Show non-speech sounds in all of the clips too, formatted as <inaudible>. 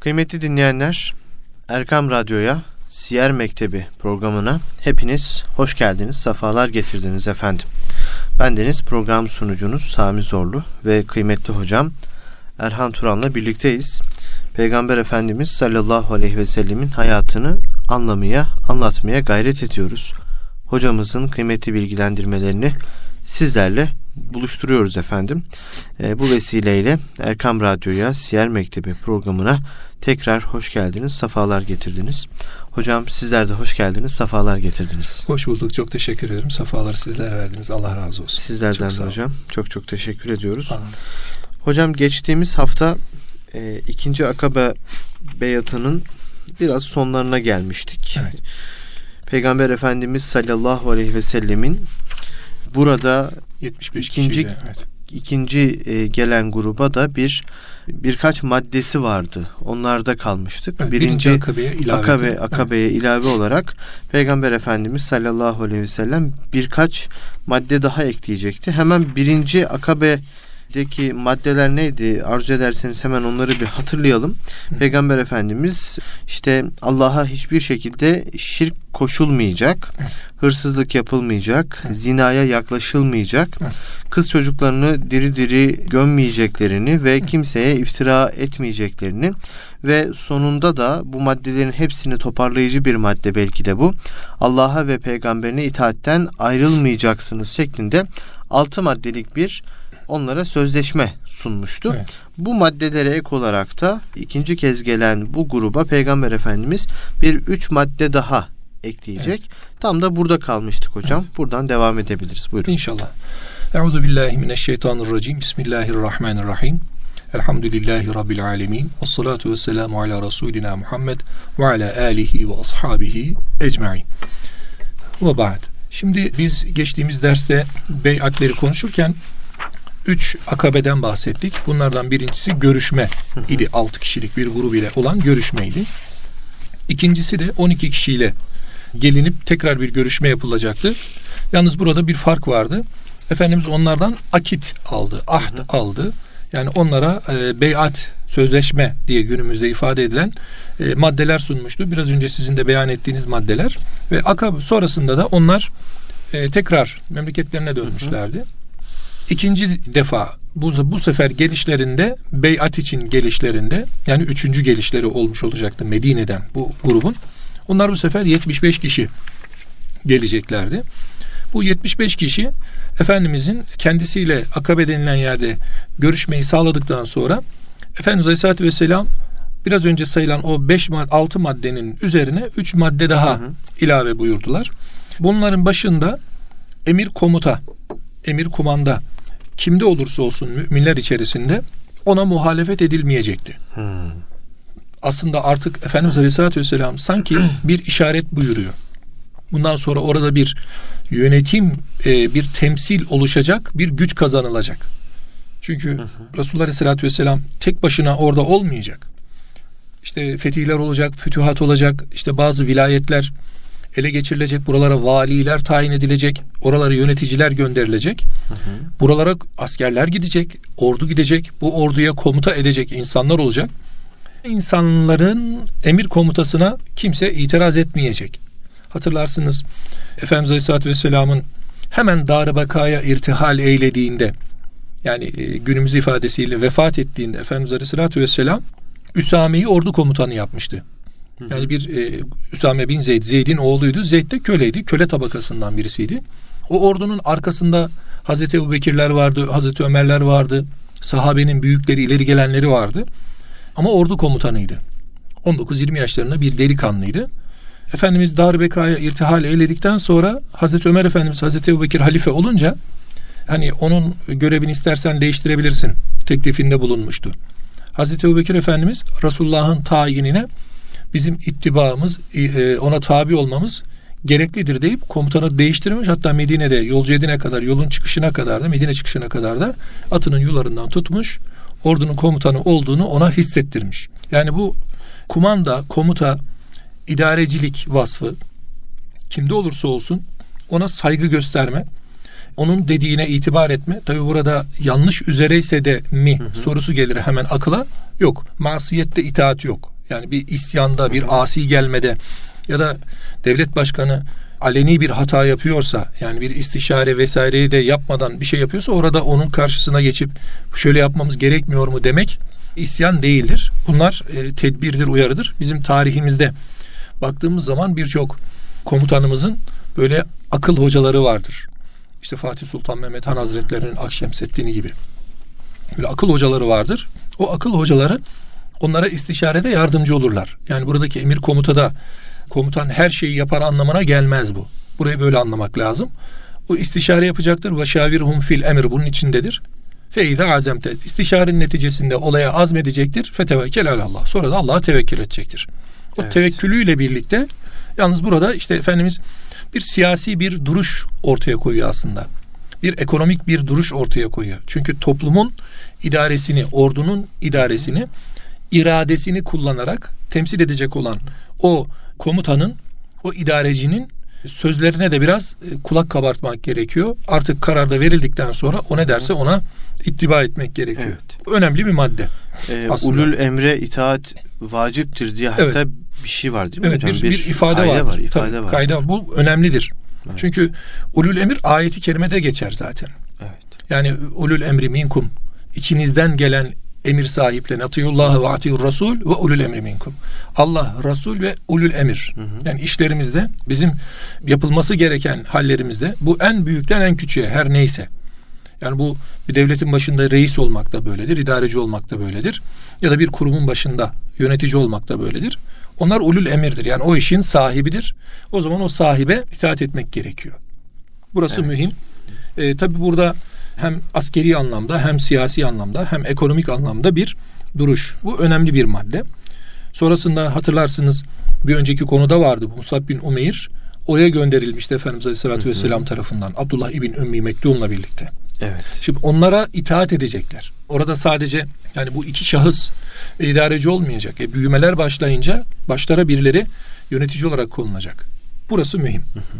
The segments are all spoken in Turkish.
Kıymetli dinleyenler, Erkam Radyo'ya, Siyer Mektebi programına hepiniz hoş geldiniz, sefalar getirdiniz efendim. Ben Deniz, program sunucunuz Sami Zorlu ve kıymetli hocam Erhan Turan'la birlikteyiz. Peygamber Efendimiz sallallahu aleyhi ve sellemin hayatını anlamaya, anlatmaya gayret ediyoruz. Hocamızın kıymetli bilgilendirmelerini sizlerle buluşturuyoruz efendim. E, bu vesileyle Erkam Radyo'ya Siyer Mektebi programına tekrar hoş geldiniz, safalar getirdiniz. Hocam sizler de hoş geldiniz, safalar getirdiniz. Hoş bulduk, çok teşekkür ederim. Safalar sizlere verdiniz. Allah razı olsun. Sizlerden de hocam. Çok çok teşekkür ediyoruz. Anladım. Hocam geçtiğimiz hafta e, ikinci akabe beyatının biraz sonlarına gelmiştik. Evet. Peygamber Efendimiz sallallahu aleyhi ve sellemin burada 75 ikinci kişiyle, evet. İkinci e, gelen gruba da bir birkaç maddesi vardı. Onlarda kalmıştık. Evet, birinci, birinci akabeye ilave, akabe, akabeye evet. ilave olarak Peygamber Efendimiz sallallahu aleyhi ve sellem birkaç madde daha ekleyecekti. Hemen birinci akabe deki maddeler neydi? Arzu ederseniz hemen onları bir hatırlayalım. Peygamber Efendimiz işte Allah'a hiçbir şekilde şirk koşulmayacak, Hı. hırsızlık yapılmayacak, zinaya yaklaşılmayacak, kız çocuklarını diri diri gömmeyeceklerini ve kimseye iftira etmeyeceklerini ve sonunda da bu maddelerin hepsini toparlayıcı bir madde belki de bu. Allah'a ve peygamberine itaatten ayrılmayacaksınız şeklinde altı maddelik bir onlara sözleşme sunmuştu. Evet. Bu maddelere ek olarak da ikinci kez gelen bu gruba Peygamber Efendimiz bir üç madde daha ekleyecek. Evet. Tam da burada kalmıştık hocam. Evet. Buradan devam edebiliriz. Buyurun. İnşallah. Euzu billahi mineşşeytanirracim. Bismillahirrahmanirrahim. Elhamdülillahi Rabbil alemin. Ve salatu ve selamu ala Resulina Muhammed ve ala alihi ve ashabihi ecmain. Ve ba'd. Şimdi biz geçtiğimiz derste beyatleri konuşurken üç akabeden bahsettik. Bunlardan birincisi görüşme idi. Altı kişilik bir grup ile olan görüşmeydi. İkincisi de 12 kişiyle gelinip tekrar bir görüşme yapılacaktı. Yalnız burada bir fark vardı. Efendimiz onlardan akit aldı, ahd aldı. Yani onlara e, beyat, sözleşme diye günümüzde ifade edilen e, maddeler sunmuştu. Biraz önce sizin de beyan ettiğiniz maddeler. Ve akab sonrasında da onlar e, tekrar memleketlerine dönmüşlerdi. Hı hı. İkinci defa bu, bu sefer gelişlerinde beyat için gelişlerinde yani üçüncü gelişleri olmuş olacaktı Medine'den bu grubun. Onlar bu sefer 75 kişi geleceklerdi. Bu 75 kişi Efendimizin kendisiyle Akabe denilen yerde görüşmeyi sağladıktan sonra Efendimiz Aleyhisselatü Vesselam biraz önce sayılan o 5 mad 6 maddenin üzerine 3 madde daha hı hı. ilave buyurdular. Bunların başında emir komuta, emir kumanda kimde olursa olsun müminler içerisinde ona muhalefet edilmeyecekti. Hmm. Aslında artık Efendimiz Aleyhisselatü Vesselam sanki <clears throat> bir işaret buyuruyor. Bundan sonra orada bir yönetim, e, bir temsil oluşacak, bir güç kazanılacak. Çünkü Resulullah Aleyhisselatü Vesselam tek başına orada olmayacak. İşte fetihler olacak, fütühat olacak, işte bazı vilayetler ele geçirilecek. Buralara valiler tayin edilecek. Oralara yöneticiler gönderilecek. Hı hı. Buralara askerler gidecek. Ordu gidecek. Bu orduya komuta edecek insanlar olacak. İnsanların emir komutasına kimse itiraz etmeyecek. Hatırlarsınız Efendimiz Aleyhisselatü Vesselam'ın hemen Darbakaya irtihal eylediğinde yani e, günümüz ifadesiyle vefat ettiğinde Efendimiz Aleyhisselatü Vesselam Üsame'yi ordu komutanı yapmıştı. Yani bir e, Üsame bin Zeyd, Zeyd'in oğluydu. Zeyd de köleydi. Köle tabakasından birisiydi. O ordunun arkasında Hazreti Ebu Bekirler vardı, Hazreti Ömerler vardı. Sahabenin büyükleri, ileri gelenleri vardı. Ama ordu komutanıydı. 19-20 yaşlarında bir delikanlıydı. Efendimiz Darbeka'ya irtihal eyledikten sonra Hazreti Ömer Efendimiz Hazreti Ebu Bekir halife olunca hani onun görevini istersen değiştirebilirsin teklifinde bulunmuştu. Hazreti Ebu Bekir Efendimiz Resulullah'ın tayinine bizim ittibaımız, e, ona tabi olmamız gereklidir deyip komutanı değiştirmiş. Hatta Medine'de yolcu edine kadar, yolun çıkışına kadar da, Medine çıkışına kadar da atının yularından tutmuş, ordunun komutanı olduğunu ona hissettirmiş. Yani bu kumanda, komuta, idarecilik vasfı kimde olursa olsun ona saygı gösterme, onun dediğine itibar etme. Tabi burada yanlış üzereyse de mi sorusu gelir hemen akıla. Yok. Masiyette itaat yok. Yani bir isyanda, bir asi gelmede ya da devlet başkanı aleni bir hata yapıyorsa yani bir istişare vesaireyi de yapmadan bir şey yapıyorsa orada onun karşısına geçip şöyle yapmamız gerekmiyor mu demek isyan değildir. Bunlar e, tedbirdir, uyarıdır. Bizim tarihimizde baktığımız zaman birçok komutanımızın böyle akıl hocaları vardır. İşte Fatih Sultan Mehmet Han Hazretleri'nin Akşemseddin'i gibi. Böyle akıl hocaları vardır. O akıl hocaları onlara istişarede yardımcı olurlar. Yani buradaki emir komutada komutan her şeyi yapar anlamına gelmez bu. Burayı böyle anlamak lazım. O istişare yapacaktır. Ve şavirhum fil emir bunun içindedir. Feize azemte. İstişarenin neticesinde olaya azmedecektir. Fetevekkel Allah. Sonra da Allah'a tevekkül edecektir. O evet. tevekkülüyle birlikte yalnız burada işte Efendimiz bir siyasi bir duruş ortaya koyuyor aslında. Bir ekonomik bir duruş ortaya koyuyor. Çünkü toplumun idaresini, ordunun idaresini, iradesini kullanarak temsil edecek olan o komutanın, o idarecinin sözlerine de biraz e, kulak kabartmak gerekiyor. Artık kararda verildikten sonra o ne derse ona ittiba etmek gerekiyor. Evet. Önemli bir madde. Ee, ulul emre itaat vaciptir diye hatta evet. bir şey var değil mi evet, hocam? Bir, bir, bir ifade var. var ifade Tabii, var. Kayda bu önemlidir. Evet. Çünkü ulul emir ayeti kerimede geçer zaten. Evet. Yani ulul emri minkum içinizden gelen emir sahiplerine atiyullah ve atiyur rasul ve ulul emri minkum. Allah, Rasul ve ulul emir. Hı hı. Yani işlerimizde bizim yapılması gereken hallerimizde bu en büyükten en küçüğe her neyse. Yani bu bir devletin başında reis olmak da böyledir, idareci olmak da böyledir. Ya da bir kurumun başında yönetici olmak da böyledir. Onlar ulul emirdir. Yani o işin sahibidir. O zaman o sahibe itaat etmek gerekiyor. Burası evet. mühim. Ee, tabi burada hem askeri anlamda hem siyasi anlamda hem ekonomik anlamda bir duruş. Bu önemli bir madde. Sonrasında hatırlarsınız bir önceki konuda vardı bu Musab bin Umeyr. Oraya gönderilmişti Efendimiz Aleyhisselatü Vesselam tarafından Abdullah İbn Ümmi Mektum'la birlikte. Evet. Şimdi onlara itaat edecekler. Orada sadece yani bu iki şahıs idareci olmayacak. E, büyümeler başlayınca başlara birileri yönetici olarak konulacak. Burası mühim. Hı hı.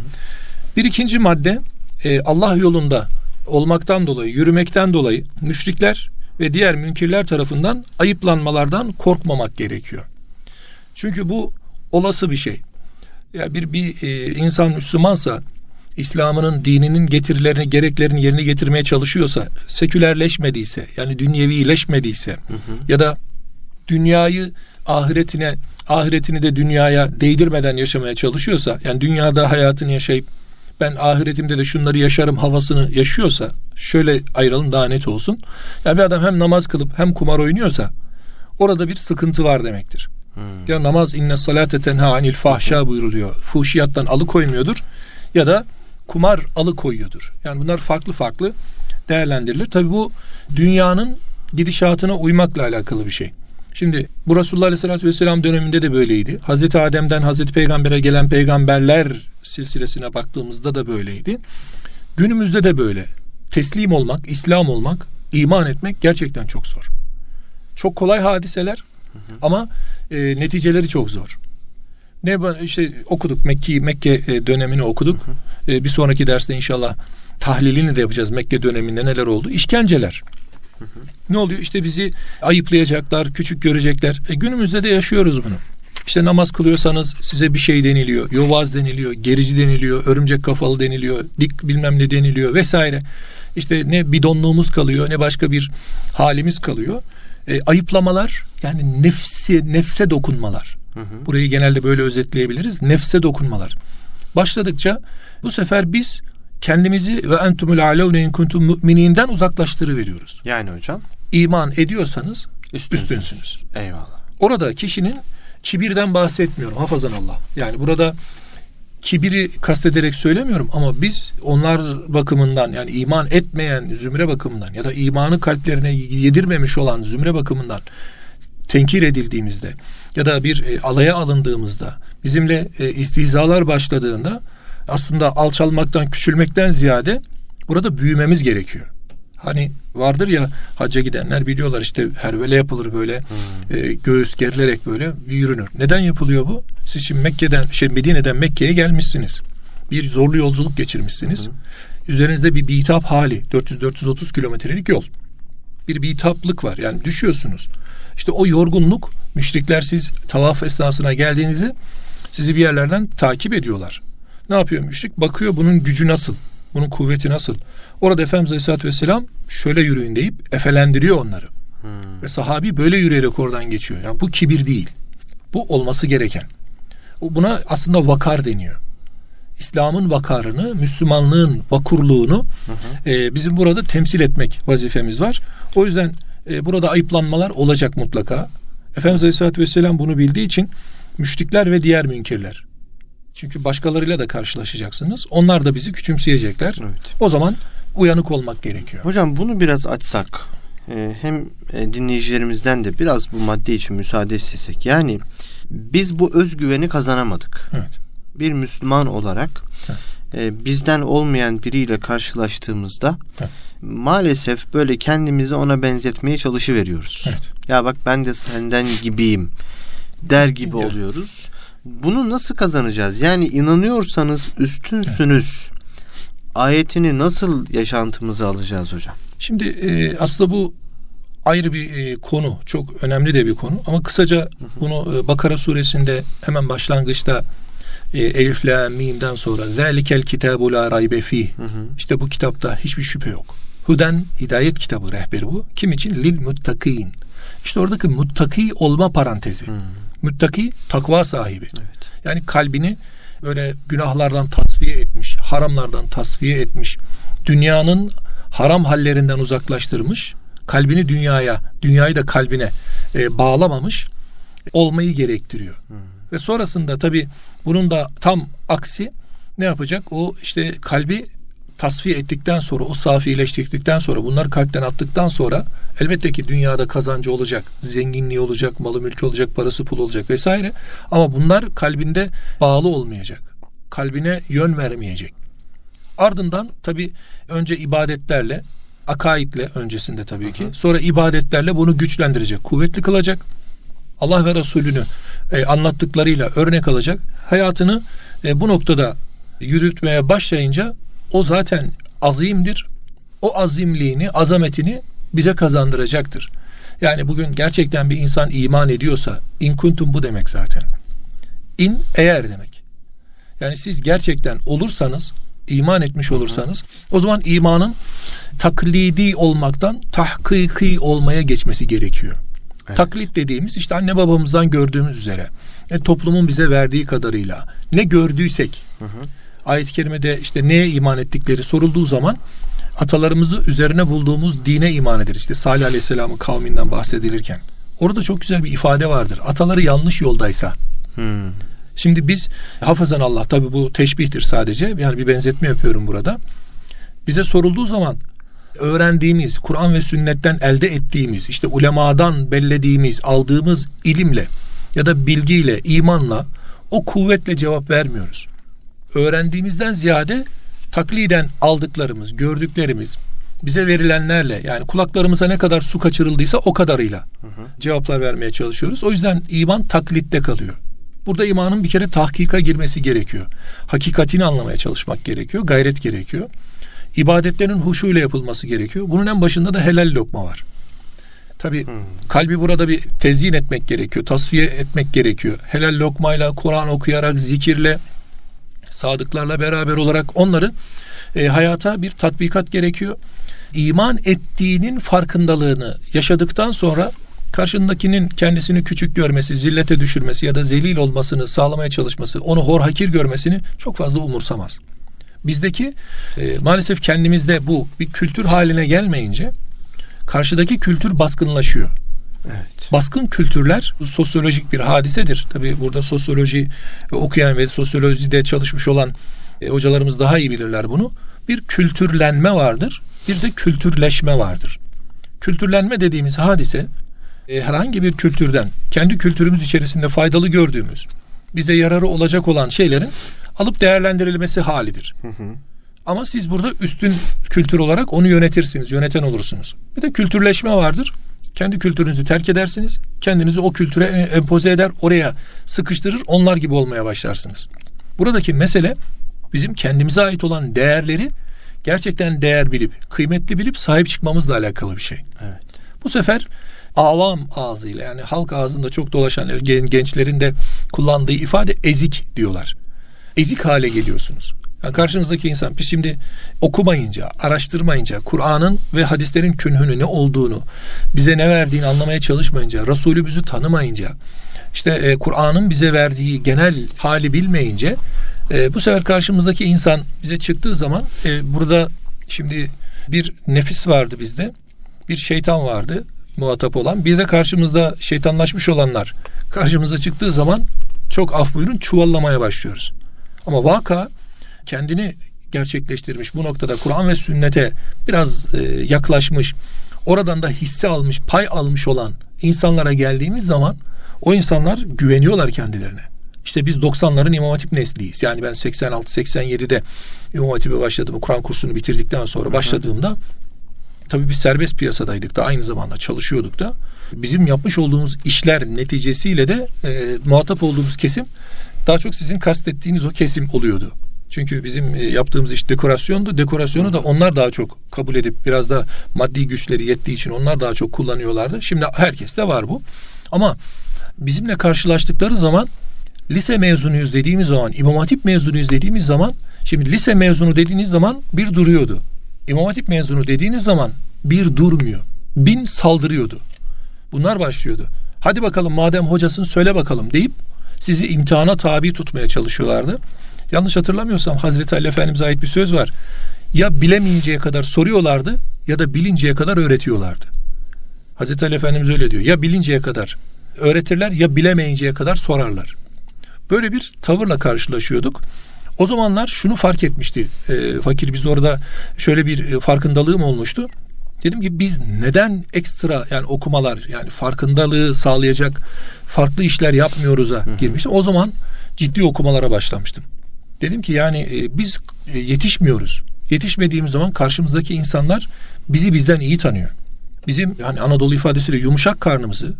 Bir ikinci madde e, Allah yolunda olmaktan dolayı, yürümekten dolayı müşrikler ve diğer münkirler tarafından ayıplanmalardan korkmamak gerekiyor. Çünkü bu olası bir şey. Ya bir bir e, insan Müslümansa İslam'ının dininin getirilerini, gereklerini yerine getirmeye çalışıyorsa, sekülerleşmediyse, yani dünyevileşmediyse hı hı. ya da dünyayı ahiretine, ahiretini de dünyaya değdirmeden yaşamaya çalışıyorsa, yani dünyada hayatını yaşayıp ben ahiretimde de şunları yaşarım havasını yaşıyorsa, şöyle ayıralım daha net olsun. Yani bir adam hem namaz kılıp hem kumar oynuyorsa orada bir sıkıntı var demektir. Hmm. Ya namaz inne salate tenha anil fahşa buyuruluyor. Fuhşiyattan alıkoymuyordur ya da kumar alıkoyuyordur. Yani bunlar farklı farklı değerlendirilir. Tabi bu dünyanın gidişatına uymakla alakalı bir şey. Şimdi bu Resulullah Aleyhisselatü Vesselam döneminde de böyleydi. Hazreti Adem'den Hazreti Peygamber'e gelen peygamberler silsilesine baktığımızda da böyleydi. Günümüzde de böyle. Teslim olmak, İslam olmak, iman etmek gerçekten çok zor. Çok kolay hadiseler ama e, neticeleri çok zor. Ne işte okuduk Mekke Mekke e, dönemini okuduk. Hı hı. E, bir sonraki derste inşallah tahlilini de yapacağız Mekke döneminde neler oldu? İşkenceler. Hı hı. Ne oluyor? İşte bizi ayıplayacaklar, küçük görecekler. E, günümüzde de yaşıyoruz bunu. İşte namaz kılıyorsanız size bir şey deniliyor. Yovaz deniliyor, gerici deniliyor, örümcek kafalı deniliyor, dik bilmem ne deniliyor vesaire. İşte ne bidonluğumuz kalıyor ne başka bir halimiz kalıyor. E, ayıplamalar yani nefsi nefse dokunmalar. Hı hı. Burayı genelde böyle özetleyebiliriz. Nefse dokunmalar. Başladıkça bu sefer biz kendimizi ve entumul alevne in kuntum mümininden uzaklaştırıveriyoruz. Yani hocam? İman ediyorsanız üstünsünüz. üstünsünüz. Eyvallah. Orada kişinin kibirden bahsetmiyorum hafazan Allah. Yani burada kibiri kastederek söylemiyorum ama biz onlar bakımından yani iman etmeyen zümre bakımından ya da imanı kalplerine yedirmemiş olan zümre bakımından tenkir edildiğimizde ya da bir e, alaya alındığımızda bizimle e, istihzalar başladığında aslında alçalmaktan küçülmekten ziyade burada büyümemiz gerekiyor. Hani vardır ya hacca gidenler biliyorlar işte hervele yapılır böyle hmm. e, göğüs gerilerek böyle yürünür. Neden yapılıyor bu? Siz şimdi Mekke'den şey Medine'den Mekke'ye gelmişsiniz. Bir zorlu yolculuk geçirmişsiniz. Hmm. Üzerinizde bir bitap hali 400-430 kilometrelik yol. Bir bitaplık var yani düşüyorsunuz. İşte o yorgunluk müşrikler siz tavaf esnasına geldiğinizi sizi bir yerlerden takip ediyorlar. Ne yapıyor müşrik? Bakıyor bunun gücü nasıl? Bunun kuvveti nasıl? Orada Efendimiz Aleyhisselatü Vesselam şöyle yürüyün deyip efelendiriyor onları. Hmm. Ve sahabi böyle yürüyerek oradan geçiyor. Yani bu kibir değil. Bu olması gereken. Buna aslında vakar deniyor. İslam'ın vakarını, Müslümanlığın vakurluğunu hı hı. E, bizim burada temsil etmek vazifemiz var. O yüzden e, burada ayıplanmalar olacak mutlaka. Efendimiz Aleyhisselatü Vesselam bunu bildiği için müşrikler ve diğer münkirler. Çünkü başkalarıyla da karşılaşacaksınız. Onlar da bizi küçümseyecekler. Evet. O zaman uyanık olmak gerekiyor. Hocam bunu biraz açsak e, hem e, dinleyicilerimizden de biraz bu madde için müsaade istesek. Yani biz bu özgüveni kazanamadık. Evet. Bir Müslüman olarak evet. E, bizden olmayan biriyle karşılaştığımızda evet. maalesef böyle kendimizi ona benzetmeye çalışıveriyoruz. Evet. Ya bak ben de senden gibiyim der gibi evet. oluyoruz. Bunu nasıl kazanacağız? Yani inanıyorsanız üstünsünüz. Evet. Ayetini nasıl yaşantımıza alacağız hocam? Şimdi e, aslında bu ayrı bir e, konu. Çok önemli de bir konu. Ama kısaca bunu e, Bakara suresinde hemen başlangıçta e, Elif la mim'den sonra zelikel kitabu la raybe fi. İşte bu kitapta hiçbir şüphe yok. Huden hidayet kitabı rehberi bu. Kim için? Lil muttakin. İşte oradaki muttaki olma parantezi. Hı. Muttaki takva sahibi. Evet. Yani kalbini böyle günahlardan tasfiye etmiş, haramlardan tasfiye etmiş, dünyanın haram hallerinden uzaklaştırmış, kalbini dünyaya, dünyayı da kalbine e, bağlamamış olmayı gerektiriyor. Hmm. Ve sonrasında tabi bunun da tam aksi ne yapacak? O işte kalbi tasfiye ettikten sonra, o safileştirdikten sonra, bunları kalpten attıktan sonra elbette ki dünyada kazancı olacak, zenginliği olacak, malı mülkü olacak, parası pul olacak vesaire. Ama bunlar kalbinde bağlı olmayacak. Kalbine yön vermeyecek. Ardından tabi önce ibadetlerle, akaidle öncesinde tabii ki, sonra ibadetlerle bunu güçlendirecek, kuvvetli kılacak. Allah ve Resulünü e, anlattıklarıyla örnek alacak. Hayatını e, bu noktada yürütmeye başlayınca o zaten azimdir. O azimliğini, azametini bize kazandıracaktır. Yani bugün gerçekten bir insan iman ediyorsa in kuntum bu demek zaten. İn eğer demek. Yani siz gerçekten olursanız iman etmiş olursanız o zaman imanın taklidi olmaktan tahkiki olmaya geçmesi gerekiyor. Evet. Taklit dediğimiz işte anne babamızdan gördüğümüz üzere e, toplumun bize verdiği kadarıyla ne gördüysek hı hı. Ayet-i kerimede işte neye iman ettikleri sorulduğu zaman atalarımızı üzerine bulduğumuz dine iman ederiz. İşte Salih Aleyhisselam'ın kavminden bahsedilirken. Orada çok güzel bir ifade vardır. Ataları yanlış yoldaysa. Hmm. Şimdi biz hafızan Allah tabi bu teşbihtir sadece. Yani bir benzetme yapıyorum burada. Bize sorulduğu zaman öğrendiğimiz, Kur'an ve sünnetten elde ettiğimiz, işte ulemadan bellediğimiz, aldığımız ilimle ya da bilgiyle, imanla o kuvvetle cevap vermiyoruz. Öğrendiğimizden ziyade takliden aldıklarımız, gördüklerimiz, bize verilenlerle yani kulaklarımıza ne kadar su kaçırıldıysa o kadarıyla hı hı. cevaplar vermeye çalışıyoruz. O yüzden iman taklitte kalıyor. Burada imanın bir kere tahkika girmesi gerekiyor. Hakikatini anlamaya çalışmak gerekiyor. Gayret gerekiyor. İbadetlerin huşuyla yapılması gerekiyor. Bunun en başında da helal lokma var. Tabi hmm. kalbi burada bir tezyin etmek gerekiyor. Tasfiye etmek gerekiyor. Helal lokmayla, Kur'an okuyarak, zikirle, sadıklarla beraber olarak onları e, hayata bir tatbikat gerekiyor. İman ettiğinin farkındalığını yaşadıktan sonra karşındakinin kendisini küçük görmesi, zillete düşürmesi ya da zelil olmasını sağlamaya çalışması, onu hor hakir görmesini çok fazla umursamaz. Bizdeki e, maalesef kendimizde bu bir kültür haline gelmeyince karşıdaki kültür baskınlaşıyor. Evet. Baskın kültürler sosyolojik bir hadisedir. Tabii burada sosyoloji okuyan ve sosyolojide çalışmış olan e, hocalarımız daha iyi bilirler bunu. Bir kültürlenme vardır, bir de kültürleşme vardır. Kültürlenme dediğimiz hadise e, herhangi bir kültürden kendi kültürümüz içerisinde faydalı gördüğümüz bize yararı olacak olan şeylerin alıp değerlendirilmesi halidir. Hı hı. Ama siz burada üstün kültür olarak onu yönetirsiniz, yöneten olursunuz. Bir de kültürleşme vardır. Kendi kültürünüzü terk edersiniz. Kendinizi o kültüre empoze eder, oraya sıkıştırır, onlar gibi olmaya başlarsınız. Buradaki mesele bizim kendimize ait olan değerleri gerçekten değer bilip, kıymetli bilip sahip çıkmamızla alakalı bir şey. Evet. Bu sefer avam ağzıyla yani halk ağzında çok dolaşan gençlerin de kullandığı ifade ezik diyorlar. Ezik hale geliyorsunuz. Yani karşınızdaki insan biz şimdi okumayınca, araştırmayınca, Kur'an'ın ve hadislerin künhünü ne olduğunu, bize ne verdiğini anlamaya çalışmayınca, Resulümüzü tanımayınca, işte e, Kur'an'ın bize verdiği genel hali bilmeyince e, bu sefer karşımızdaki insan bize çıktığı zaman e, burada şimdi bir nefis vardı bizde, bir şeytan vardı muhatap olan, bir de karşımızda şeytanlaşmış olanlar karşımıza çıktığı zaman çok af buyurun çuvallamaya başlıyoruz. Ama vaka kendini gerçekleştirmiş bu noktada Kur'an ve sünnete biraz e, yaklaşmış, oradan da hisse almış, pay almış olan insanlara geldiğimiz zaman o insanlar güveniyorlar kendilerine. İşte biz 90'ların İmam Hatip nesliyiz. Yani ben 86-87'de İmam Hatip'e başladım. Kur'an kursunu bitirdikten sonra başladığımda tabii biz serbest piyasadaydık da aynı zamanda çalışıyorduk da. Bizim yapmış olduğumuz işler neticesiyle de e, muhatap olduğumuz kesim daha çok sizin kastettiğiniz o kesim oluyordu. Çünkü bizim e, yaptığımız iş dekorasyondu. Dekorasyonu da onlar daha çok kabul edip biraz da maddi güçleri yettiği için onlar daha çok kullanıyorlardı. Şimdi herkes de var bu. Ama bizimle karşılaştıkları zaman lise mezunuyuz dediğimiz zaman, İmam Hatip mezunuyuz dediğimiz zaman, şimdi lise mezunu dediğiniz zaman bir duruyordu. İmam Hatip mezunu dediğiniz zaman bir durmuyor. Bin saldırıyordu. Bunlar başlıyordu. Hadi bakalım madem hocasın söyle bakalım deyip sizi imtihana tabi tutmaya çalışıyorlardı. Yanlış hatırlamıyorsam Hazreti Ali Efendimiz'e ait bir söz var. Ya bilemeyinceye kadar soruyorlardı ya da bilinceye kadar öğretiyorlardı. Hazreti Ali Efendimiz öyle diyor. Ya bilinceye kadar öğretirler ya bilemeyinceye kadar sorarlar. Böyle bir tavırla karşılaşıyorduk. O zamanlar şunu fark etmişti e, fakir biz orada şöyle bir e, farkındalığım olmuştu. Dedim ki biz neden ekstra yani okumalar yani farkındalığı sağlayacak farklı işler yapmıyoruz'a girmiştim. O zaman ciddi okumalara başlamıştım. Dedim ki yani e, biz e, yetişmiyoruz. Yetişmediğimiz zaman karşımızdaki insanlar bizi bizden iyi tanıyor. Bizim yani Anadolu ifadesiyle yumuşak karnımızı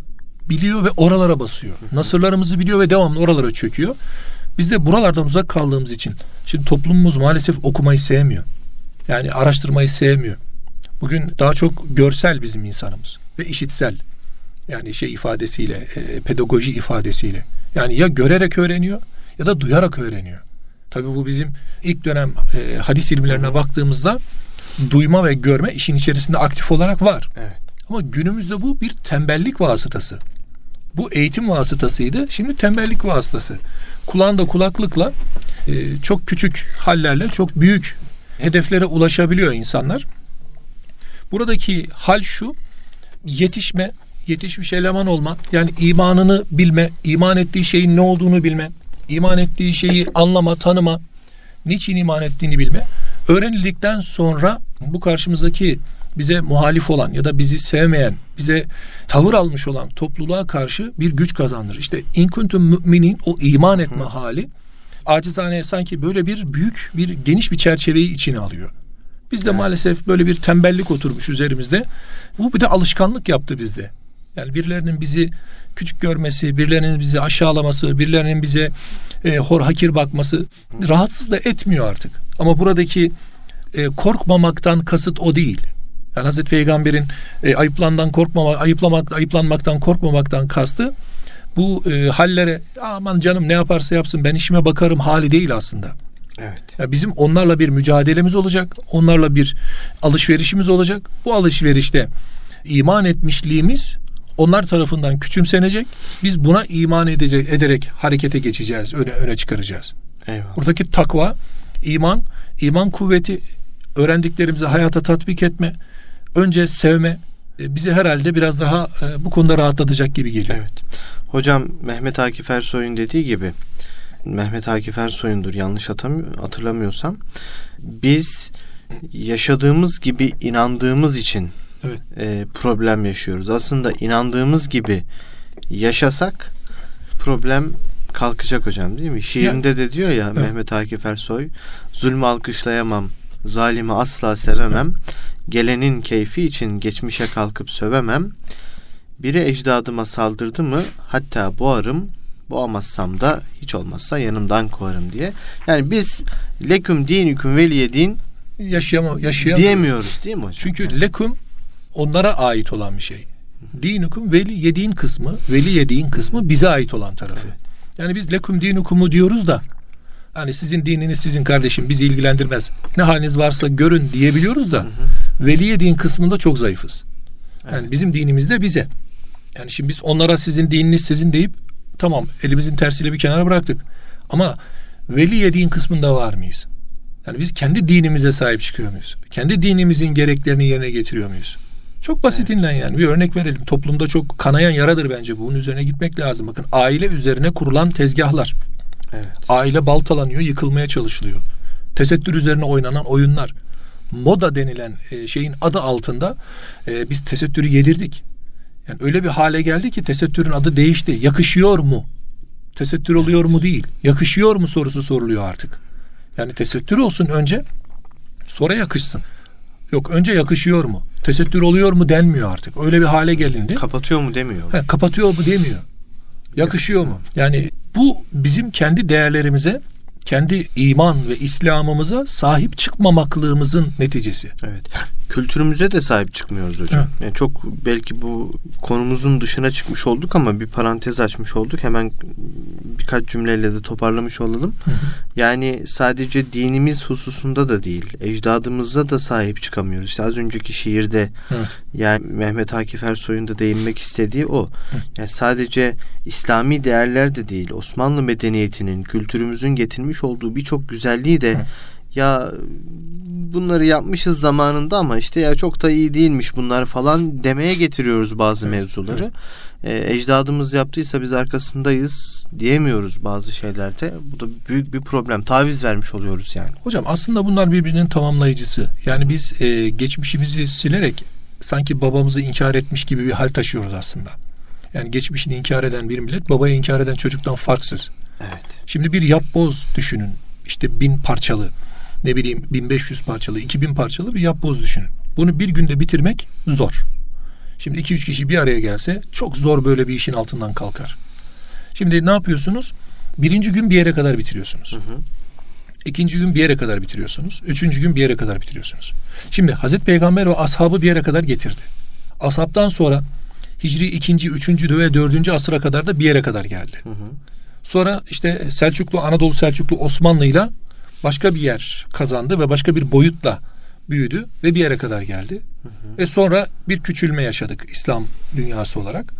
biliyor ve oralara basıyor. Nasırlarımızı biliyor ve devamlı oralara çöküyor. Biz de buralardan uzak kaldığımız için şimdi toplumumuz maalesef okumayı sevmiyor. Yani araştırmayı sevmiyor. Bugün daha çok görsel bizim insanımız ve işitsel. Yani şey ifadesiyle, e, pedagoji ifadesiyle. Yani ya görerek öğreniyor ya da duyarak öğreniyor. Tabii bu bizim ilk dönem e, hadis ilimlerine baktığımızda duyma ve görme işin içerisinde aktif olarak var. Evet. Ama günümüzde bu bir tembellik vasıtası. Bu eğitim vasıtasıydı. Şimdi tembellik vasıtası. Kulağında kulaklıkla e, çok küçük hallerle çok büyük hedeflere ulaşabiliyor insanlar. Buradaki hal şu. Yetişme, yetişmiş eleman olma. Yani imanını bilme, iman ettiği şeyin ne olduğunu bilme, iman ettiği şeyi anlama, tanıma, niçin iman ettiğini bilme. Öğrenildikten sonra bu karşımızdaki bize muhalif olan ya da bizi sevmeyen, bize tavır almış olan topluluğa karşı bir güç kazandır. İşte in kuntum müminin o iman etme Hı. hali acizane sanki böyle bir büyük bir geniş bir çerçeveyi içine alıyor. Bizde evet. maalesef böyle bir tembellik oturmuş üzerimizde. Bu bir de alışkanlık yaptı bizde. Yani birilerinin bizi küçük görmesi, birilerinin bizi aşağılaması, birilerinin bize e, hor hakir bakması rahatsız da etmiyor artık. Ama buradaki e, korkmamaktan kasıt o değil. Yani Hazreti Peygamber'in e, ayıplandan korkmamak, ayıplamak, ayıplanmaktan korkmamaktan kastı bu e, hallere aman canım ne yaparsa yapsın ben işime bakarım hali değil aslında. Evet. Yani bizim onlarla bir mücadelemiz olacak. Onlarla bir alışverişimiz olacak. Bu alışverişte iman etmişliğimiz onlar tarafından küçümsenecek. Biz buna iman edecek, ederek harekete geçeceğiz, öne öne çıkaracağız. Eyvallah. Buradaki takva, iman, iman kuvveti, öğrendiklerimizi hayata tatbik etme, önce sevme e, bizi herhalde biraz daha e, bu konuda rahatlatacak gibi geliyor. Evet. Hocam Mehmet Akif Ersoy'un dediği gibi Mehmet Akif Ersoy'undur yanlış hatırlamıyorsam biz yaşadığımız gibi inandığımız için evet. e, problem yaşıyoruz. Aslında inandığımız gibi yaşasak problem kalkacak hocam değil mi? Şiirinde ya, de diyor ya evet. Mehmet Akif Ersoy zulmü alkışlayamam, zalimi asla sevemem, gelenin keyfi için geçmişe kalkıp sövemem, biri ecdadıma saldırdı mı hatta boğarım, boğamazsam da hiç olmazsa yanımdan kovarım diye. Yani biz leküm dinüküm veliye din yaşayama, yaşayamıyoruz. Diyemiyoruz değil mi hocam? Çünkü Yani. lekum onlara ait olan bir şey. Dinukum veli yediğin kısmı, veli yediğin kısmı bize ait olan tarafı. Yani biz lekum dinukumu diyoruz da hani sizin dininiz sizin kardeşim bizi ilgilendirmez. Ne haliniz varsa görün diyebiliyoruz da veli yediğin kısmında çok zayıfız. Yani Evet. bizim dinimiz de bize. Yani şimdi biz onlara sizin dininiz sizin deyip tamam elimizin tersiyle bir kenara bıraktık. Ama veli yediğin kısmında var mıyız? Yani biz kendi dinimize sahip çıkıyor muyuz? Kendi dinimizin gereklerini yerine getiriyor muyuz? Çok basitinden yani bir örnek verelim. Toplumda çok kanayan yaradır bence bu. Bunun üzerine gitmek lazım. Bakın aile üzerine kurulan tezgahlar. Evet. Aile baltalanıyor, yıkılmaya çalışılıyor. Tesettür üzerine oynanan oyunlar. Moda denilen e, şeyin adı altında e, biz tesettürü yedirdik. Yani öyle bir hale geldi ki tesettürün adı değişti. Yakışıyor mu? Tesettür oluyor mu değil. Yakışıyor mu sorusu soruluyor artık. Yani tesettür olsun önce sonra yakışsın. Yok önce yakışıyor mu? Tesettür oluyor mu denmiyor artık. Öyle bir hale gelindi. Kapatıyor mu demiyor. He, kapatıyor mu demiyor. Yakışıyor mu? Yani bu bizim kendi değerlerimize, kendi iman ve İslam'ımıza sahip çıkmamaklığımızın neticesi. Evet. Kültürümüze de sahip çıkmıyoruz hocam. Yani çok belki bu konumuzun dışına çıkmış olduk ama bir parantez açmış olduk. Hemen birkaç cümleyle de toparlamış olalım. Yani sadece dinimiz hususunda da değil, ecdadımıza da sahip çıkamıyoruz. İşte az önceki şiirde Evet. yani Mehmet Akif Ersoy'un da değinmek istediği o. Yani sadece İslami değerler de değil, Osmanlı medeniyetinin, kültürümüzün getirmiş olduğu birçok güzelliği de Hı. ya bunları yapmışız zamanında ama işte ya çok da iyi değilmiş bunlar falan demeye getiriyoruz bazı Evet, mevzuları. Ee, ecdadımız yaptıysa biz arkasındayız diyemiyoruz bazı şeylerde. Bu da büyük bir problem. Taviz vermiş oluyoruz yani. Hocam aslında bunlar birbirinin tamamlayıcısı. Yani biz e, geçmişimizi silerek sanki babamızı inkar etmiş gibi bir hal taşıyoruz aslında. Yani geçmişini inkar eden bir millet babayı inkar eden çocuktan farksız. Evet. Şimdi bir yapboz düşünün. İşte bin parçalı, ne bileyim 1500 parçalı, 2000 parçalı bir yapboz düşünün. Bunu bir günde bitirmek zor. Şimdi 2-3 kişi bir araya gelse çok zor böyle bir işin altından kalkar. Şimdi ne yapıyorsunuz? Birinci gün bir yere kadar bitiriyorsunuz. Hı hı. İkinci gün bir yere kadar bitiriyorsunuz. Üçüncü gün bir yere kadar bitiriyorsunuz. Şimdi Hazreti Peygamber ve ashabı bir yere kadar getirdi. Ashabtan sonra Hicri ikinci, üçüncü ve dördüncü asıra kadar da bir yere kadar geldi. Hı hı. Sonra işte Selçuklu, Anadolu Selçuklu Osmanlı'yla başka bir yer kazandı ve başka bir boyutla büyüdü ve bir yere kadar geldi. Ve sonra bir küçülme yaşadık İslam dünyası olarak.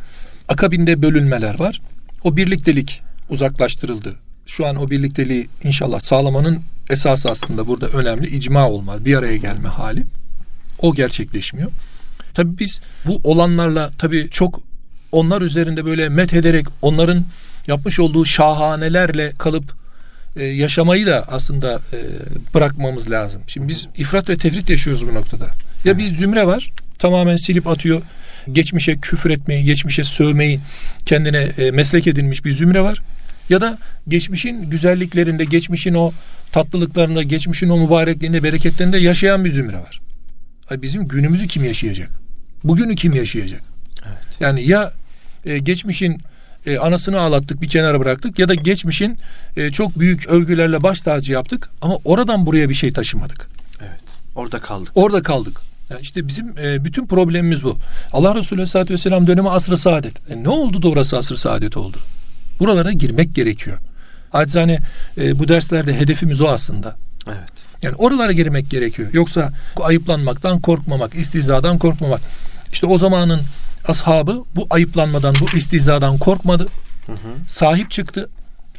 Akabinde bölünmeler var. O birliktelik uzaklaştırıldı. Şu an o birlikteliği inşallah sağlamanın esası aslında burada önemli icma olma, bir araya gelme hali. O gerçekleşmiyor. Tabii biz bu olanlarla tabii çok onlar üzerinde böyle met ederek onların yapmış olduğu şahanelerle kalıp e, yaşamayı da aslında e, bırakmamız lazım. Şimdi biz ifrat ve tefrit yaşıyoruz bu noktada. Ya bir zümre var tamamen silip atıyor. Geçmişe küfür etmeyi, geçmişe sövmeyi kendine e, meslek edinmiş bir zümre var. Ya da geçmişin güzelliklerinde, geçmişin o tatlılıklarında, geçmişin o mübarekliğinde, bereketlerinde yaşayan bir zümre var. Bizim günümüzü kim yaşayacak? Bugünü kim yaşayacak? Evet. Yani ya e, geçmişin e, anasını ağlattık bir kenara bıraktık ya da geçmişin e, çok büyük övgülerle baş tacı yaptık ama oradan buraya bir şey taşımadık. Evet. Orada kaldık. Orada kaldık. Yani işte bizim e, bütün problemimiz bu. Allah Resulü Aleyhisselatü Vesselam dönemi asr-ı saadet. E, ne oldu da orası asr-ı saadet oldu? Buralara girmek gerekiyor. Acizane e, bu derslerde hedefimiz o aslında. Evet. Yani oralara girmek gerekiyor. Yoksa ayıplanmaktan korkmamak, istizadan korkmamak. İşte o zamanın ashabı bu ayıplanmadan, bu istizadan korkmadı. Hı hı. Sahip çıktı.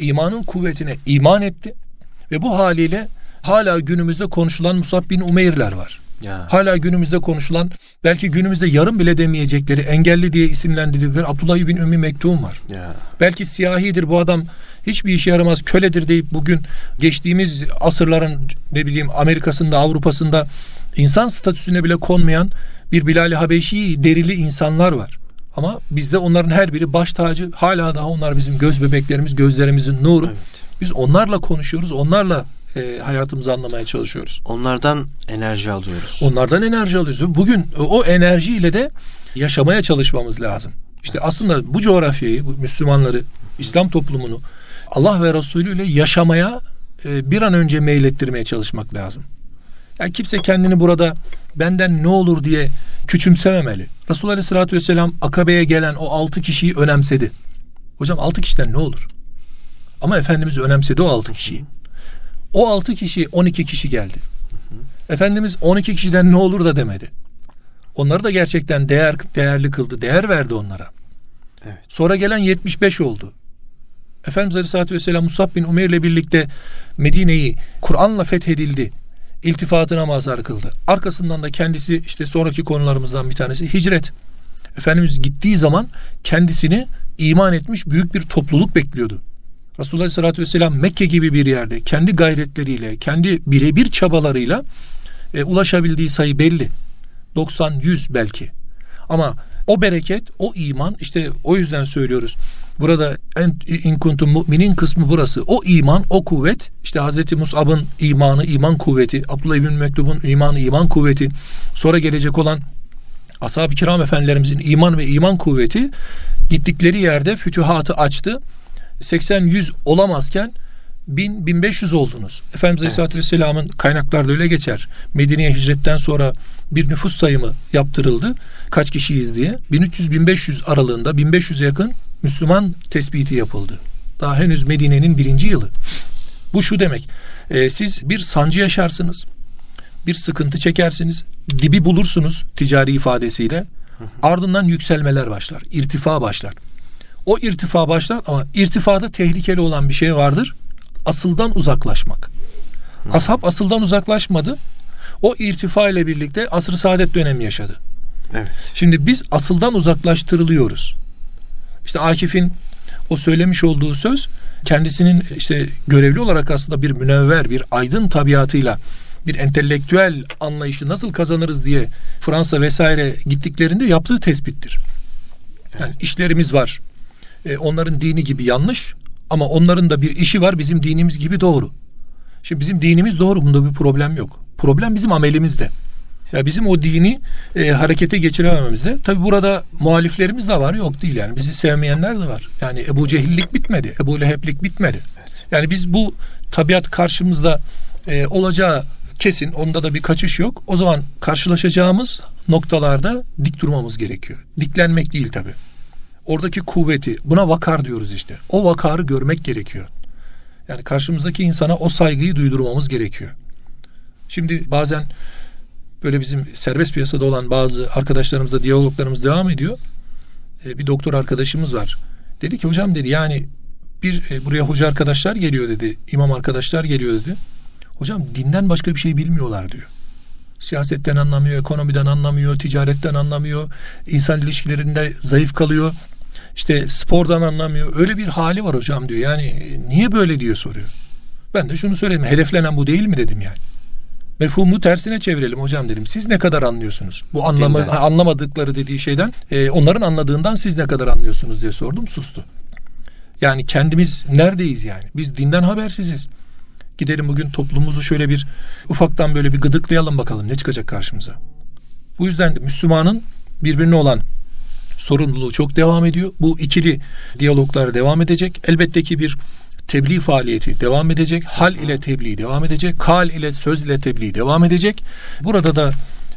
İmanın kuvvetine iman etti. Ve bu haliyle hala günümüzde konuşulan Musab bin Umeyr'ler var. Ya. Hala günümüzde konuşulan belki günümüzde yarım bile demeyecekleri engelli diye isimlendirdikleri Abdullah bin Ümmü Mektum var. Ya. Belki siyahidir bu adam hiçbir işe yaramaz köledir deyip bugün geçtiğimiz asırların ne bileyim Amerika'sında Avrupa'sında insan statüsüne bile konmayan bir Bilal-i Habeşi derili insanlar var. Ama bizde onların her biri baş tacı hala daha onlar bizim göz bebeklerimiz gözlerimizin nuru. Evet. Biz onlarla konuşuyoruz onlarla e, hayatımızı anlamaya çalışıyoruz. Onlardan enerji alıyoruz. Onlardan enerji alıyoruz. Bugün o enerjiyle de yaşamaya çalışmamız lazım. İşte aslında bu coğrafyayı, bu Müslümanları, İslam toplumunu Allah ve Resulü ile yaşamaya e, bir an önce meylettirmeye çalışmak lazım. Yani kimse kendini burada benden ne olur diye küçümsememeli. Resulullah Aleyhisselatü Vesselam Akabe'ye gelen o altı kişiyi önemsedi. Hocam altı kişiden ne olur? Ama Efendimiz önemsedi o altı kişiyi. O altı kişi 12 kişi geldi. Efendimiz 12 kişiden ne olur da demedi. Onları da gerçekten değer değerli kıldı. Değer verdi onlara. Evet. Sonra gelen 75 oldu. Efendimiz Aleyhisselatü Vesselam Musab bin Umeyr ile birlikte Medine'yi Kur'an'la fethedildi. İltifatına mazhar kıldı. Arkasından da kendisi işte sonraki konularımızdan bir tanesi hicret. Efendimiz gittiği zaman kendisini iman etmiş büyük bir topluluk bekliyordu. Resulullah Aleyhisselatü Vesselam Mekke gibi bir yerde kendi gayretleriyle, kendi birebir çabalarıyla e, ulaşabildiği sayı belli. 90-100 belki. Ama o bereket, o iman işte o yüzden söylüyoruz. Burada en in kuntum müminin kısmı burası. O iman, o kuvvet işte Hazreti Mus'ab'ın imanı, iman kuvveti, Abdullah İbn Mektub'un imanı, iman kuvveti, sonra gelecek olan ashab-ı kiram efendilerimizin iman ve iman kuvveti gittikleri yerde fütühatı açtı. 80-100 olamazken 1000-1500 oldunuz. Efendimiz evet. Aleyhisselatü Vesselam'ın kaynaklarda öyle geçer. Medine'ye hicretten sonra bir nüfus sayımı yaptırıldı. Kaç kişiyiz diye. 1300-1500 aralığında 1500'e yakın Müslüman tespiti yapıldı. Daha henüz Medine'nin birinci yılı. Bu şu demek. E, siz bir sancı yaşarsınız. Bir sıkıntı çekersiniz. Dibi bulursunuz ticari ifadesiyle. Ardından yükselmeler başlar. irtifa başlar. O irtifa başlar ama irtifada tehlikeli olan bir şey vardır. Asıldan uzaklaşmak. Ashab asıldan uzaklaşmadı. O irtifa ile birlikte asr-ı saadet dönemi yaşadı. Evet. Şimdi biz asıldan uzaklaştırılıyoruz. İşte Akif'in o söylemiş olduğu söz kendisinin işte görevli olarak aslında bir münevver, bir aydın tabiatıyla bir entelektüel anlayışı nasıl kazanırız diye Fransa vesaire gittiklerinde yaptığı tespittir. Yani işlerimiz var. E, onların dini gibi yanlış ama onların da bir işi var bizim dinimiz gibi doğru. Şimdi bizim dinimiz doğru bunda bir problem yok. Problem bizim amelimizde. Ya bizim o dini e, harekete geçiremememizde. Tabi burada muhaliflerimiz de var yok değil yani. Bizi sevmeyenler de var. Yani Ebu Cehillik bitmedi. Ebu Leheblik bitmedi. Yani biz bu tabiat karşımızda e, olacağı kesin. Onda da bir kaçış yok. O zaman karşılaşacağımız noktalarda dik durmamız gerekiyor. Diklenmek değil tabi. Oradaki kuvveti buna vakar diyoruz işte. O vakarı görmek gerekiyor. Yani karşımızdaki insana o saygıyı duydurmamız gerekiyor. Şimdi bazen böyle bizim serbest piyasada olan bazı arkadaşlarımızla diyaloglarımız devam ediyor. Ee, bir doktor arkadaşımız var. Dedi ki hocam dedi yani bir e, buraya hoca arkadaşlar geliyor dedi. imam arkadaşlar geliyor dedi. Hocam dinden başka bir şey bilmiyorlar diyor. Siyasetten anlamıyor, ekonomiden anlamıyor, ticaretten anlamıyor, insan ilişkilerinde zayıf kalıyor. İşte spordan anlamıyor. Öyle bir hali var hocam diyor. Yani niye böyle diyor soruyor. Ben de şunu söyledim. Hedeflenen bu değil mi dedim yani. Mefhumu tersine çevirelim hocam dedim. Siz ne kadar anlıyorsunuz? Bu anlama, anlamadıkları dediği şeyden e, onların anladığından siz ne kadar anlıyorsunuz diye sordum sustu. Yani kendimiz neredeyiz yani? Biz dinden habersiziz. Gidelim bugün toplumumuzu şöyle bir ufaktan böyle bir gıdıklayalım bakalım ne çıkacak karşımıza. Bu yüzden Müslümanın birbirine olan sorumluluğu çok devam ediyor. Bu ikili diyaloglar devam edecek. Elbette ki bir tebliğ faaliyeti devam edecek. Hal ile tebliğ devam edecek. Kal ile söz ile tebliğ devam edecek. Burada da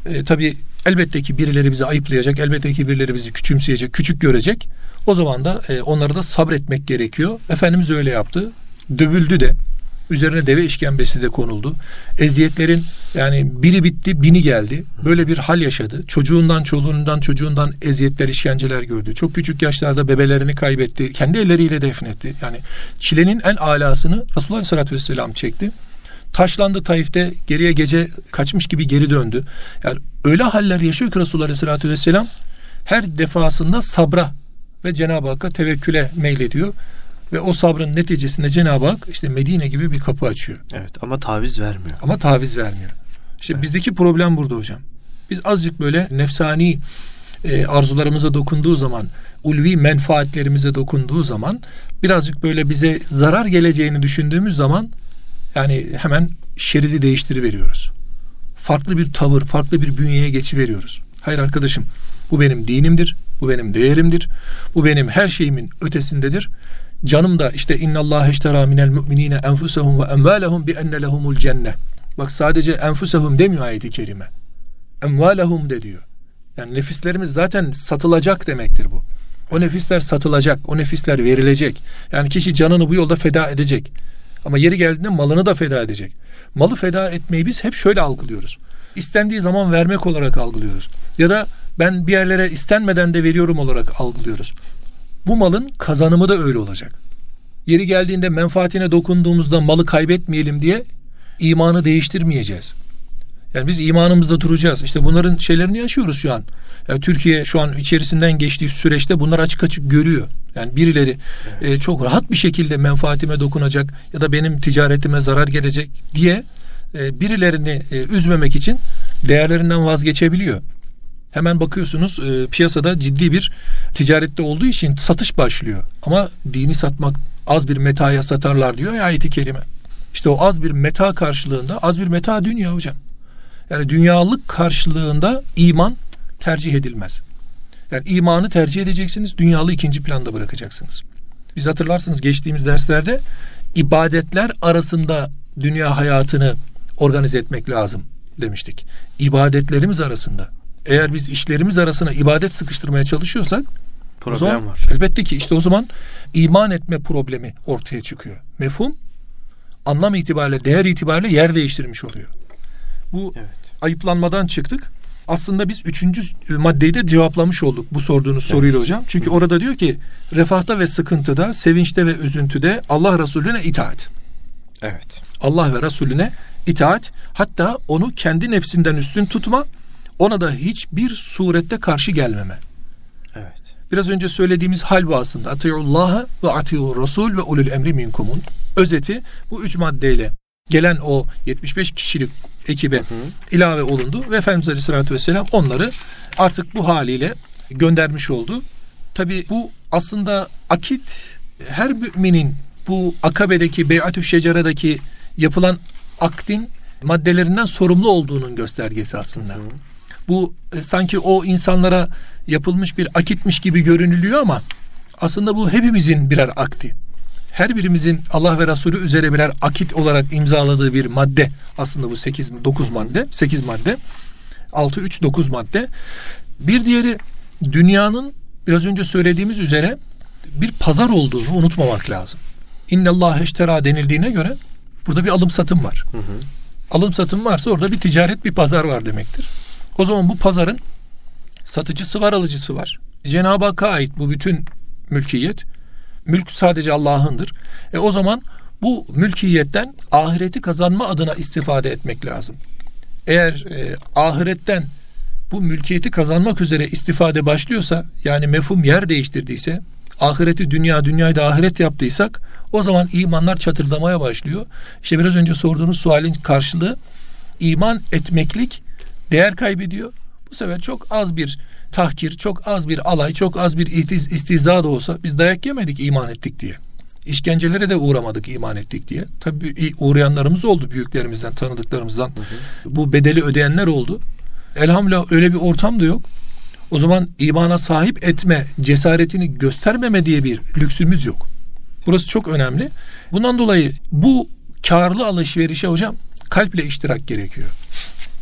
e, tabii elbette ki birileri bizi ayıplayacak. Elbette ki birileri bizi küçümseyecek, küçük görecek. O zaman da e, onlara da sabretmek gerekiyor. Efendimiz öyle yaptı. Dövüldü de. Üzerine deve işkembesi de konuldu. Eziyetlerin yani biri bitti bini geldi. Böyle bir hal yaşadı. Çocuğundan çoluğundan çocuğundan eziyetler işkenceler gördü. Çok küçük yaşlarda bebelerini kaybetti. Kendi elleriyle defnetti. Yani çilenin en alasını Resulullah Aleyhisselatü Vesselam çekti. Taşlandı Taif'te geriye gece kaçmış gibi geri döndü. Yani öyle haller yaşıyor ki Resulullah Aleyhisselatü Vesselam her defasında sabra ve Cenab-ı Hakk'a tevekküle meylediyor. Ve o sabrın neticesinde Cenab-ı Hak işte Medine gibi bir kapı açıyor. Evet ama taviz vermiyor. Ama taviz vermiyor. İşte evet. bizdeki problem burada hocam. Biz azıcık böyle nefsani e, arzularımıza dokunduğu zaman, ulvi menfaatlerimize dokunduğu zaman, birazcık böyle bize zarar geleceğini düşündüğümüz zaman yani hemen şeridi değiştiriveriyoruz. Farklı bir tavır, farklı bir bünyeye geçiveriyoruz. Hayır arkadaşım, bu benim dinimdir, bu benim değerimdir, bu benim her şeyimin ötesindedir canım da işte inna Allah iştera minel mu'minine enfusahum ve emvalehum bi enne lehumul cenne. Bak sadece enfusehum demiyor ayeti kerime. Emvalehum de diyor. Yani nefislerimiz zaten satılacak demektir bu. O nefisler satılacak, o nefisler verilecek. Yani kişi canını bu yolda feda edecek. Ama yeri geldiğinde malını da feda edecek. Malı feda etmeyi biz hep şöyle algılıyoruz. İstendiği zaman vermek olarak algılıyoruz. Ya da ben bir yerlere istenmeden de veriyorum olarak algılıyoruz. Bu malın kazanımı da öyle olacak. Yeri geldiğinde menfaatine dokunduğumuzda malı kaybetmeyelim diye imanı değiştirmeyeceğiz. Yani biz imanımızda duracağız. İşte bunların şeylerini yaşıyoruz şu an. Yani Türkiye şu an içerisinden geçtiği süreçte bunlar açık açık görüyor. Yani birileri evet. e, çok rahat bir şekilde menfaatime dokunacak ya da benim ticaretime zarar gelecek diye e, birilerini e, üzmemek için değerlerinden vazgeçebiliyor. Hemen bakıyorsunuz e, piyasada ciddi bir ticarette olduğu için satış başlıyor. Ama dini satmak az bir metaya satarlar diyor ya ayeti kerime. İşte o az bir meta karşılığında az bir meta dünya hocam. Yani dünyalık karşılığında iman tercih edilmez. Yani imanı tercih edeceksiniz, dünyalı ikinci planda bırakacaksınız. Biz hatırlarsınız geçtiğimiz derslerde ibadetler arasında dünya hayatını organize etmek lazım demiştik. İbadetlerimiz arasında. Eğer biz işlerimiz arasına ibadet sıkıştırmaya çalışıyorsak problem zaman, var. Elbette ki işte o zaman iman etme problemi ortaya çıkıyor. Mefhum anlam itibariyle, değer itibariyle yer değiştirmiş oluyor. Bu evet. ayıplanmadan çıktık. Aslında biz üçüncü maddeyi de cevaplamış olduk bu sorduğunuz evet. soruyla hocam. Çünkü Hı. orada diyor ki refahta ve sıkıntıda, sevinçte ve üzüntüde Allah Resulüne itaat. Evet. Allah ve Resulüne itaat hatta onu kendi nefsinden üstün tutma ona da hiçbir surette karşı gelmeme. Evet. Biraz önce söylediğimiz hal bu aslında. Atiyullaha ve atiyur Resul ve ulul emri minkumun. Özeti bu üç maddeyle gelen o 75 kişilik ekibe hı hı. ilave olundu ve Efendimiz Aleyhisselatü Vesselam onları artık bu haliyle göndermiş oldu. Tabi bu aslında akit her müminin bu akabedeki beyatü şecaradaki yapılan aktin maddelerinden sorumlu olduğunun göstergesi aslında. Hı hı. Bu e, sanki o insanlara yapılmış bir akitmiş gibi görünülüyor ama aslında bu hepimizin birer akti her birimizin Allah ve Resulü üzere birer akit olarak imzaladığı bir madde. Aslında bu 8 9 madde, 8 madde. 6 3 9 madde. Bir diğeri dünyanın biraz önce söylediğimiz üzere bir pazar olduğunu unutmamak lazım. İnne Allah eştera denildiğine göre burada bir alım satım var. Hı hı. Alım satım varsa orada bir ticaret bir pazar var demektir. O zaman bu pazarın satıcısı var alıcısı var. Cenab-ı Hakk'a ait bu bütün mülkiyet Mülk sadece Allah'ındır. E o zaman bu mülkiyetten ahireti kazanma adına istifade etmek lazım. Eğer e, ahiretten bu mülkiyeti kazanmak üzere istifade başlıyorsa yani mefhum yer değiştirdiyse ahireti dünya dünyayı da ahiret yaptıysak o zaman imanlar çatırdamaya başlıyor. İşte biraz önce sorduğunuz sualin karşılığı iman etmeklik değer kaybediyor. Bu sefer çok az bir tahkir, çok az bir alay, çok az bir istiz, istiza da olsa biz dayak yemedik iman ettik diye. İşkencelere de uğramadık iman ettik diye. Tabii uğrayanlarımız oldu büyüklerimizden, tanıdıklarımızdan. Hı hı. Bu bedeli ödeyenler oldu. Elhamdülillah öyle bir ortam da yok. O zaman imana sahip etme cesaretini göstermeme diye bir lüksümüz yok. Burası çok önemli. Bundan dolayı bu karlı alışverişe hocam kalple iştirak gerekiyor.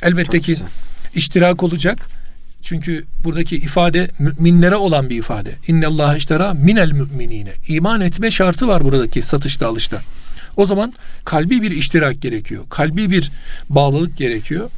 Elbette çok ki güzel. iştirak olacak çünkü buradaki ifade müminlere olan bir ifade. İnne Allah iştera minel müminine. İman etme şartı var buradaki satışta alışta. O zaman kalbi bir iştirak gerekiyor. Kalbi bir bağlılık gerekiyor.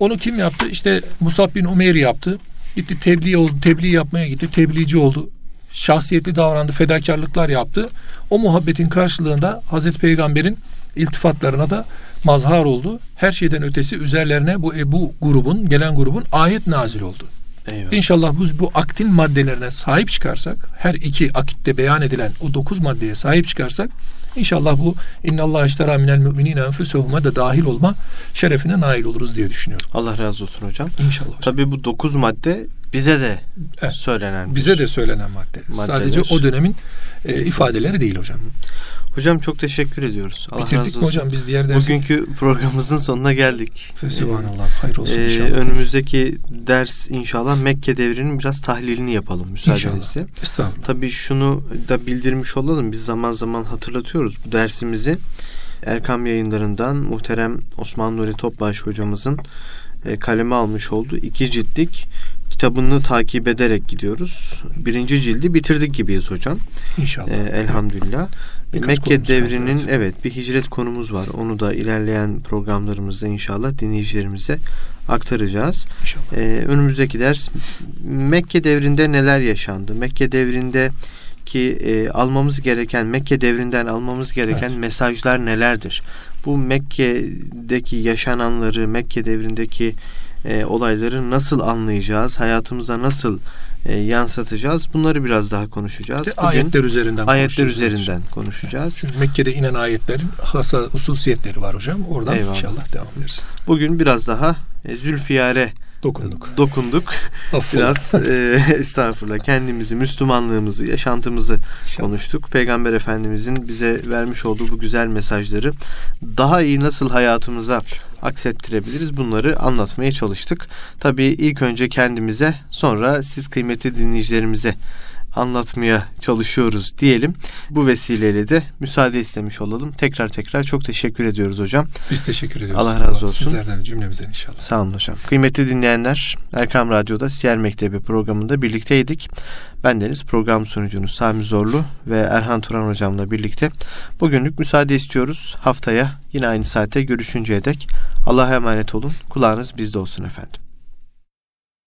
Onu kim yaptı? İşte Musab bin Umeyr yaptı. Gitti tebliğ oldu. Tebliğ yapmaya gitti. Tebliğci oldu. Şahsiyetli davrandı. Fedakarlıklar yaptı. O muhabbetin karşılığında Hazreti Peygamber'in iltifatlarına da mazhar oldu. Her şeyden ötesi üzerlerine bu e, bu grubun, gelen grubun ayet nazil oldu. Eyvallah. İnşallah biz bu aktin maddelerine sahip çıkarsak, her iki akitte beyan edilen o dokuz maddeye sahip çıkarsak, inşallah bu innallah iştera minel müminine enfüsehum'a da dahil olma şerefine nail oluruz diye düşünüyorum. Allah razı olsun hocam. İnşallah. Hocam. Tabii bu dokuz madde bize de evet. söylenen. Bize de söylenen madde. Maddeler. Sadece o dönemin e, ifadeleri değil hocam. Hocam çok teşekkür ediyoruz. Allah Bitirdik razı olsun. hocam biz diğer dersi? Bugünkü programımızın sonuna geldik. Sübhanallah. Hayır olsun ee, inşallah. Önümüzdeki ders inşallah Mekke devrinin biraz tahlilini yapalım müsaadenizle. İnşallah. Estağfurullah. Tabii şunu da bildirmiş olalım. Biz zaman zaman hatırlatıyoruz bu dersimizi Erkam yayınlarından muhterem Osman Nuri Topbaş hocamızın e, kaleme almış olduğu iki ciltlik kitabını takip ederek gidiyoruz. Birinci cildi bitirdik gibiyiz hocam. İnşallah. E, elhamdülillah. Birkaç Mekke devrinin kaldı, evet bir hicret konumuz var. Onu da ilerleyen programlarımızda inşallah dinleyicilerimize aktaracağız. İnşallah. Ee, önümüzdeki ders Mekke devrinde neler yaşandı? Mekke devrinde ki e, almamız gereken Mekke devrinden almamız gereken Evet. mesajlar nelerdir? Bu Mekke'deki yaşananları, Mekke devrindeki e, olayları nasıl anlayacağız? Hayatımıza nasıl e, yansıtacağız? Bunları biraz daha konuşacağız. De, ayetler üzerinden ayetler konuşacağız. üzerinden konuşacağız. Çünkü Mekke'de inen ayetlerin hasa hususiyetleri var hocam. Oradan Eyvallah. inşallah devam ederiz. Bugün biraz daha e, Zülfiyare Dokunduk. dokunduk. Affola. Biraz e, <laughs> estağfurullah kendimizi, Müslümanlığımızı, yaşantımızı İnşallah. konuştuk. Peygamber Efendimizin bize vermiş olduğu bu güzel mesajları daha iyi nasıl hayatımıza aksettirebiliriz bunları anlatmaya çalıştık. Tabii ilk önce kendimize sonra siz kıymetli dinleyicilerimize anlatmaya çalışıyoruz diyelim. Bu vesileyle de müsaade istemiş olalım. Tekrar tekrar çok teşekkür ediyoruz hocam. Biz teşekkür ediyoruz. Allah razı olsun. Sizlerden de cümlemizden inşallah. Sağ olun hocam. Kıymetli dinleyenler Erkam Radyo'da Siyer Mektebi programında birlikteydik. Bendeniz program sunucunuz Sami Zorlu ve Erhan Turan hocamla birlikte bugünlük müsaade istiyoruz. Haftaya yine aynı saate görüşünceye dek Allah'a emanet olun. Kulağınız bizde olsun efendim.